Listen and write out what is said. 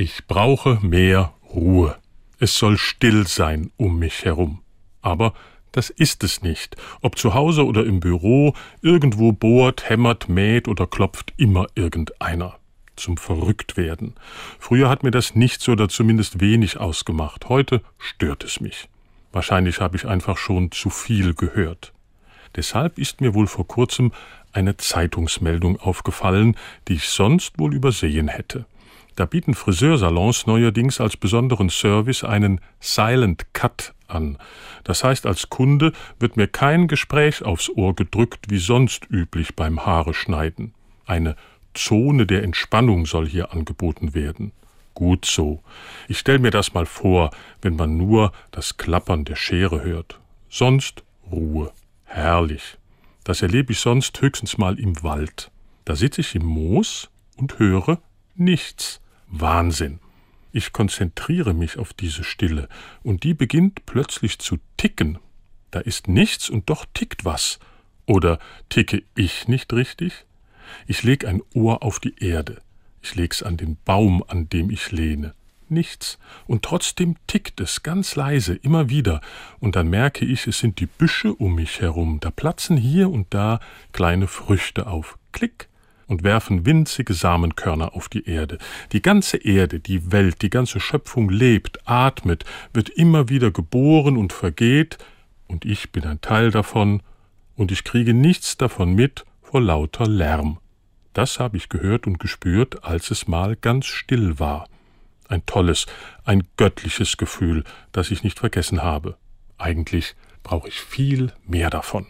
Ich brauche mehr Ruhe. Es soll still sein um mich herum. Aber das ist es nicht. Ob zu Hause oder im Büro, irgendwo bohrt, hämmert, mäht oder klopft immer irgendeiner. Zum Verrücktwerden. Früher hat mir das nichts oder zumindest wenig ausgemacht. Heute stört es mich. Wahrscheinlich habe ich einfach schon zu viel gehört. Deshalb ist mir wohl vor kurzem eine Zeitungsmeldung aufgefallen, die ich sonst wohl übersehen hätte. Da bieten Friseursalons neuerdings als besonderen Service einen Silent Cut an. Das heißt, als Kunde wird mir kein Gespräch aufs Ohr gedrückt, wie sonst üblich beim Haare schneiden. Eine Zone der Entspannung soll hier angeboten werden. Gut so. Ich stell mir das mal vor, wenn man nur das Klappern der Schere hört. Sonst Ruhe. Herrlich. Das erlebe ich sonst höchstens mal im Wald. Da sitze ich im Moos und höre nichts. Wahnsinn. Ich konzentriere mich auf diese Stille, und die beginnt plötzlich zu ticken. Da ist nichts und doch tickt was. Oder ticke ich nicht richtig? Ich leg ein Ohr auf die Erde. Ich leg's an den Baum, an dem ich lehne. Nichts. Und trotzdem tickt es ganz leise, immer wieder. Und dann merke ich, es sind die Büsche um mich herum. Da platzen hier und da kleine Früchte auf. Klick und werfen winzige Samenkörner auf die Erde. Die ganze Erde, die Welt, die ganze Schöpfung lebt, atmet, wird immer wieder geboren und vergeht, und ich bin ein Teil davon, und ich kriege nichts davon mit vor lauter Lärm. Das habe ich gehört und gespürt, als es mal ganz still war. Ein tolles, ein göttliches Gefühl, das ich nicht vergessen habe. Eigentlich brauche ich viel mehr davon.